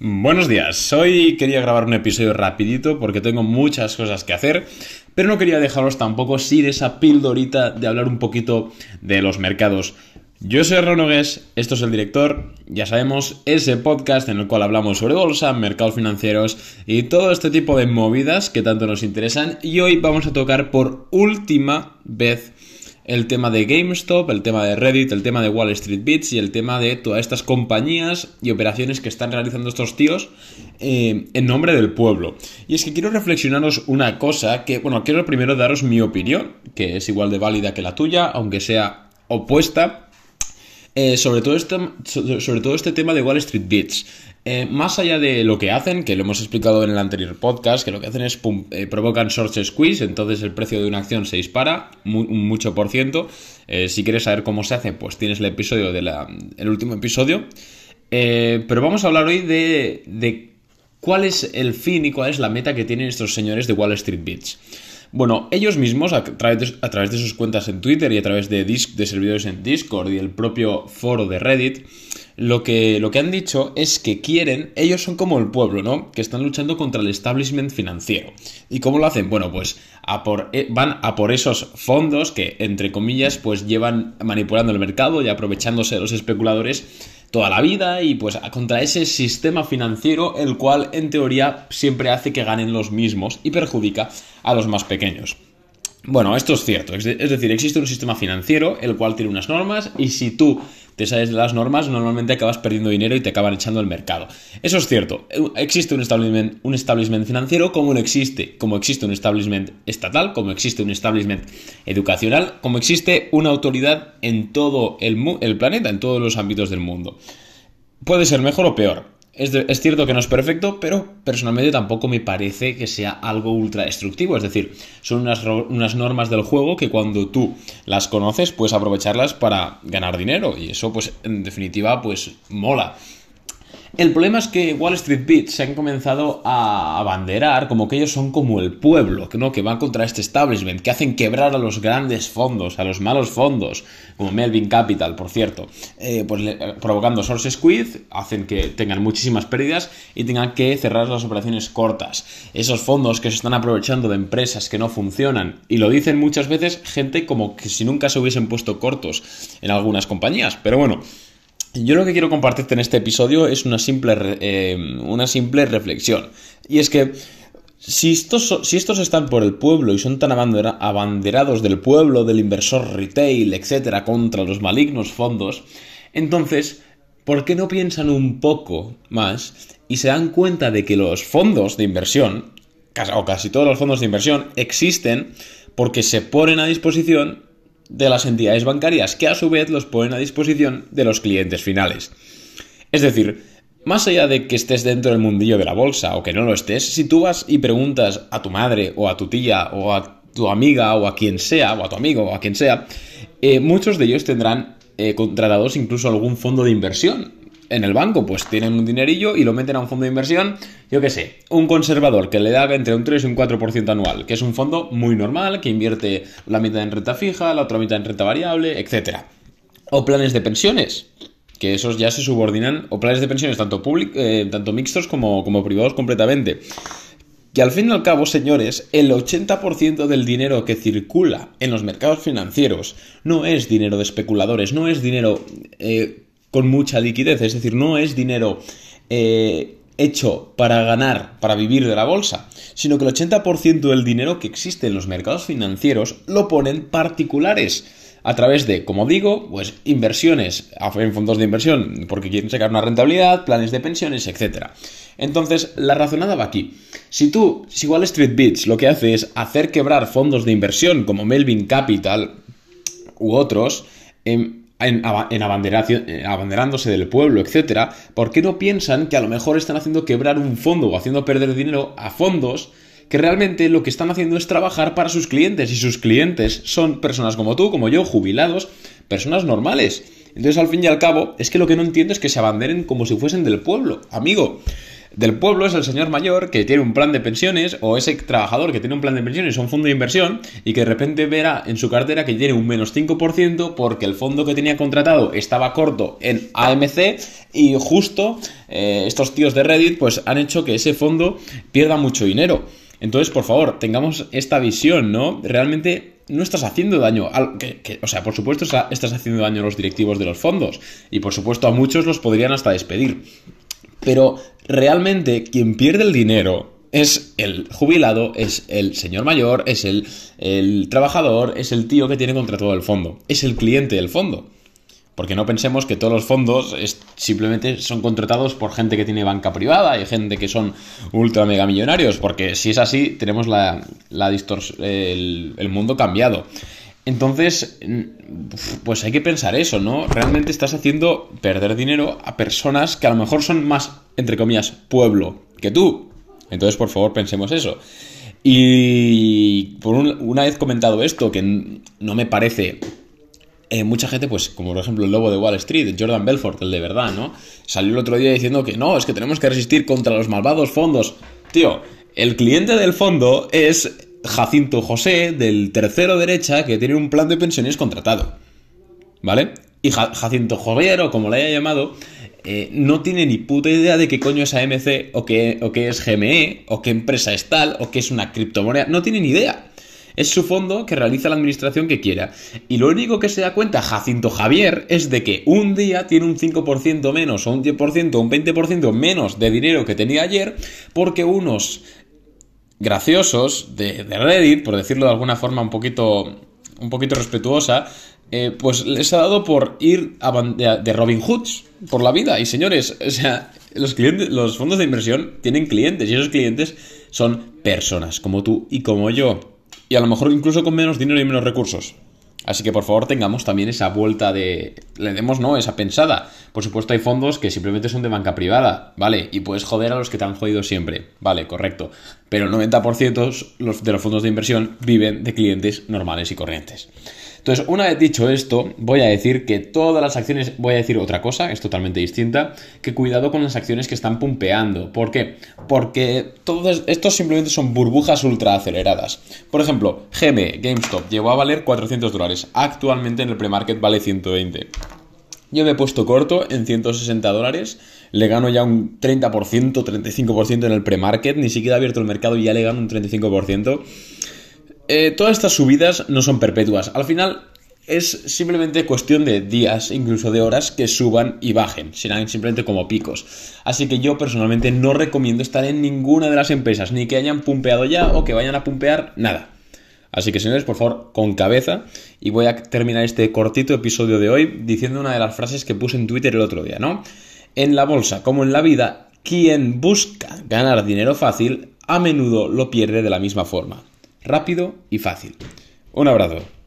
Buenos días, hoy quería grabar un episodio rapidito porque tengo muchas cosas que hacer, pero no quería dejaros tampoco sin esa pildorita de hablar un poquito de los mercados. Yo soy Ronogues, esto es el director, ya sabemos, ese podcast en el cual hablamos sobre bolsa, mercados financieros y todo este tipo de movidas que tanto nos interesan. Y hoy vamos a tocar por última vez el tema de GameStop, el tema de Reddit, el tema de Wall Street Bits y el tema de todas estas compañías y operaciones que están realizando estos tíos eh, en nombre del pueblo. Y es que quiero reflexionaros una cosa que, bueno, quiero primero daros mi opinión, que es igual de válida que la tuya, aunque sea opuesta. Eh, sobre, todo este, sobre todo este tema de Wall Street Bits. Eh, más allá de lo que hacen, que lo hemos explicado en el anterior podcast, que lo que hacen es eh, provocan short squeeze, entonces el precio de una acción se dispara un mucho por ciento. Eh, si quieres saber cómo se hace, pues tienes el episodio del el último episodio. pero vamos a hablar hoy de, de, cuál es el fin y cuál es la meta que tienen estos señores de Wall Street Bits. Bueno, ellos mismos, a través, de, a través de sus cuentas en Twitter y a través de, de servidores en Discord y el propio foro de Reddit, lo que, lo que han dicho es que quieren, ellos son como el pueblo, ¿no? Que están luchando contra el establishment financiero. ¿Y cómo lo hacen? Bueno, pues a por, eh, van a por esos fondos que, entre comillas, pues llevan manipulando el mercado y aprovechándose de los especuladores toda la vida y pues contra ese sistema financiero el cual en teoría siempre hace que ganen los mismos y perjudica a los más pequeños. Bueno, esto es cierto, es decir, existe un sistema financiero el cual tiene unas normas y si tú te sales de las normas, normalmente acabas perdiendo dinero y te acaban echando el mercado. Eso es cierto. Existe un establishment, un financiero como no existe, como existe un establishment estatal, como existe un establishment educacional, como existe una autoridad en todo el, el planeta, en todos los ámbitos del mundo. Puede ser mejor o peor. Es, cierto que no es perfecto, pero personalmente tampoco me parece que sea algo ultra destructivo. Es decir, son unas, unas, normas del juego que cuando tú las conoces puedes aprovecharlas para ganar dinero. Y eso, pues, en definitiva, pues mola. El problema es que Wall Street Beat se han comenzado a abanderar como que ellos son como el pueblo, que no, que van contra este establishment, que hacen quebrar a los grandes fondos, a los malos fondos, como Melvin Capital, por cierto, eh, pues provocando source squeeze, hacen que tengan muchísimas pérdidas y tengan que cerrar las operaciones cortas. Esos fondos que se están aprovechando de empresas que no funcionan, y lo dicen muchas veces gente como que si nunca se hubiesen puesto cortos en algunas compañías, pero bueno. Yo lo que quiero compartirte en este episodio es una simple, eh, una simple reflexión. Y es que si estos, si estos están por el pueblo y son tan abanderados del pueblo, del inversor retail, etcétera, contra los malignos fondos, entonces, ¿por qué no piensan un poco más y se dan cuenta de que los fondos de inversión, o casi todos los fondos de inversión, existen porque se ponen a disposición de las entidades bancarias que a su vez los ponen a disposición de los clientes finales. Es decir, más allá de que estés dentro del mundillo de la bolsa o que no lo estés, si tú vas y preguntas a tu madre o a tu tía o a tu amiga o a quien sea, o a tu amigo o a quien sea, eh, muchos de ellos tendrán eh, contratados incluso algún fondo de inversión en el banco, pues tienen un dinerillo y lo meten a un fondo de inversión, yo qué sé, un conservador que le da entre un 3 y un 4% anual, que es un fondo muy normal, que invierte la mitad en renta fija, la otra mitad en renta variable, etc. O planes de pensiones, que esos ya se subordinan, o planes de pensiones tanto, eh, tanto mixtos como, como privados completamente. Que al fin y al cabo, señores, el 80% del dinero que circula en los mercados financieros no es dinero de especuladores, no es dinero eh, con mucha liquidez, es decir, no es dinero eh, hecho para ganar, para vivir de la bolsa, sino que el 80% del dinero que existe en los mercados financieros lo ponen particulares a través de, como digo, pues inversiones en fondos de inversión porque quieren sacar una rentabilidad, planes de pensiones, etc. Entonces, la razonada va aquí. Si tú, si Wall Street Bits lo que hace es hacer quebrar fondos de inversión como Melvin Capital u otros, em, en, eh, abanderándose del pueblo, etcétera, ¿por qué no piensan que a lo mejor están haciendo quebrar un fondo o haciendo perder dinero a fondos que realmente lo que están haciendo es trabajar para sus clientes y sus clientes son personas como tú, como yo, jubilados, personas normales. Entonces, al fin y al cabo, es que lo que no entiendo es que se abanderen como si fuesen del pueblo. Amigo, del pueblo es el señor mayor que tiene un plan de pensiones o ese trabajador que tiene un plan de pensiones o un fondo de inversión y que de repente verá en su cartera que tiene un menos 5% porque el fondo que tenía contratado estaba corto en AMC y justo eh, estos tíos de Reddit pues han hecho que ese fondo pierda mucho dinero. Entonces, por favor, tengamos esta visión, ¿no? Realmente no estás haciendo daño. o sea, por supuesto estás haciendo daño a los directivos de los fondos. Y por supuesto a muchos los podrían hasta despedir. Pero realmente quien pierde el dinero es el jubilado, es el señor mayor, es el, el trabajador, es el tío que tiene contratado el fondo. Es el cliente del fondo. Porque no pensemos que todos los fondos simplemente son contratados por gente que tiene banca privada y gente que son ultra mega millonarios. Porque si es así, tenemos la, la el, el mundo cambiado. Entonces, pues hay que pensar eso, ¿no? Realmente estás haciendo perder dinero a personas que a lo mejor son más, entre comillas, pueblo que tú. Entonces, por favor, pensemos eso. Y por una vez comentado esto, que no me parece eh, mucha gente, pues como por ejemplo el lobo de Wall Street, Jordan Belfort, el de verdad, ¿no? Salió el otro día diciendo que no, es que tenemos que resistir contra los malvados fondos. Tío, el cliente del fondo es Jacinto José, del tercero derecha, que tiene un plan de pensiones contratado. ¿Vale? Y Jacinto Jovier, o como le haya llamado, eh, no tiene ni puta idea de qué coño es AMC, o qué, o qué es GME, o qué empresa es tal, o qué es una criptomoneda. No tiene ni idea. Es su fondo que realiza la administración que quiera. Y lo único que se da cuenta Jacinto Javier es de que un día tiene un 5% menos, o un 10%, o un 20% menos de dinero que tenía ayer, porque unos graciosos de, Reddit, por decirlo de alguna forma un poquito, un poquito respetuosa, eh, pues les ha dado por ir de, Robin Hoods por la vida. Y señores, o sea, los, clientes, los fondos de inversión tienen clientes y esos clientes son personas como tú y como yo y a lo mejor incluso con menos dinero y menos recursos. Así que por favor tengamos también esa vuelta de... Le demos, ¿no? Esa pensada. Por supuesto hay fondos que simplemente son de banca privada, ¿vale? Y puedes joder a los que te han jodido siempre, ¿vale? Correcto. Pero el 90% de los fondos de inversión viven de clientes normales y corrientes. Entonces, una vez dicho esto, voy a decir que todas las acciones, voy a decir otra cosa, es totalmente distinta, que cuidado con las acciones que están pumpeando. ¿Por qué? Porque todos estos simplemente son burbujas ultra aceleradas. Por ejemplo, GM, GameStop, llegó a valer 400 Actualmente en el premarket vale 120. Yo me he puesto corto en 160 dólares, le gano ya un 30%, 35% en el premarket, ni siquiera he abierto el mercado y ya le gano un 35%. Eh, todas estas subidas no son perpetuas. Al final es simplemente cuestión de días, incluso de horas, que suban y bajen. Serán simplemente como picos. Así que yo personalmente no recomiendo estar en ninguna de las empresas, ni que hayan pumpeado ya o que vayan a pumpear nada. Así que señores, por favor, con cabeza. Y voy a terminar este cortito episodio de hoy diciendo una de las frases que puse en Twitter el otro día, ¿no? En la bolsa, como en la vida, quien busca ganar dinero fácil, a menudo lo pierde de la misma forma rápido y fácil. Un abrazo.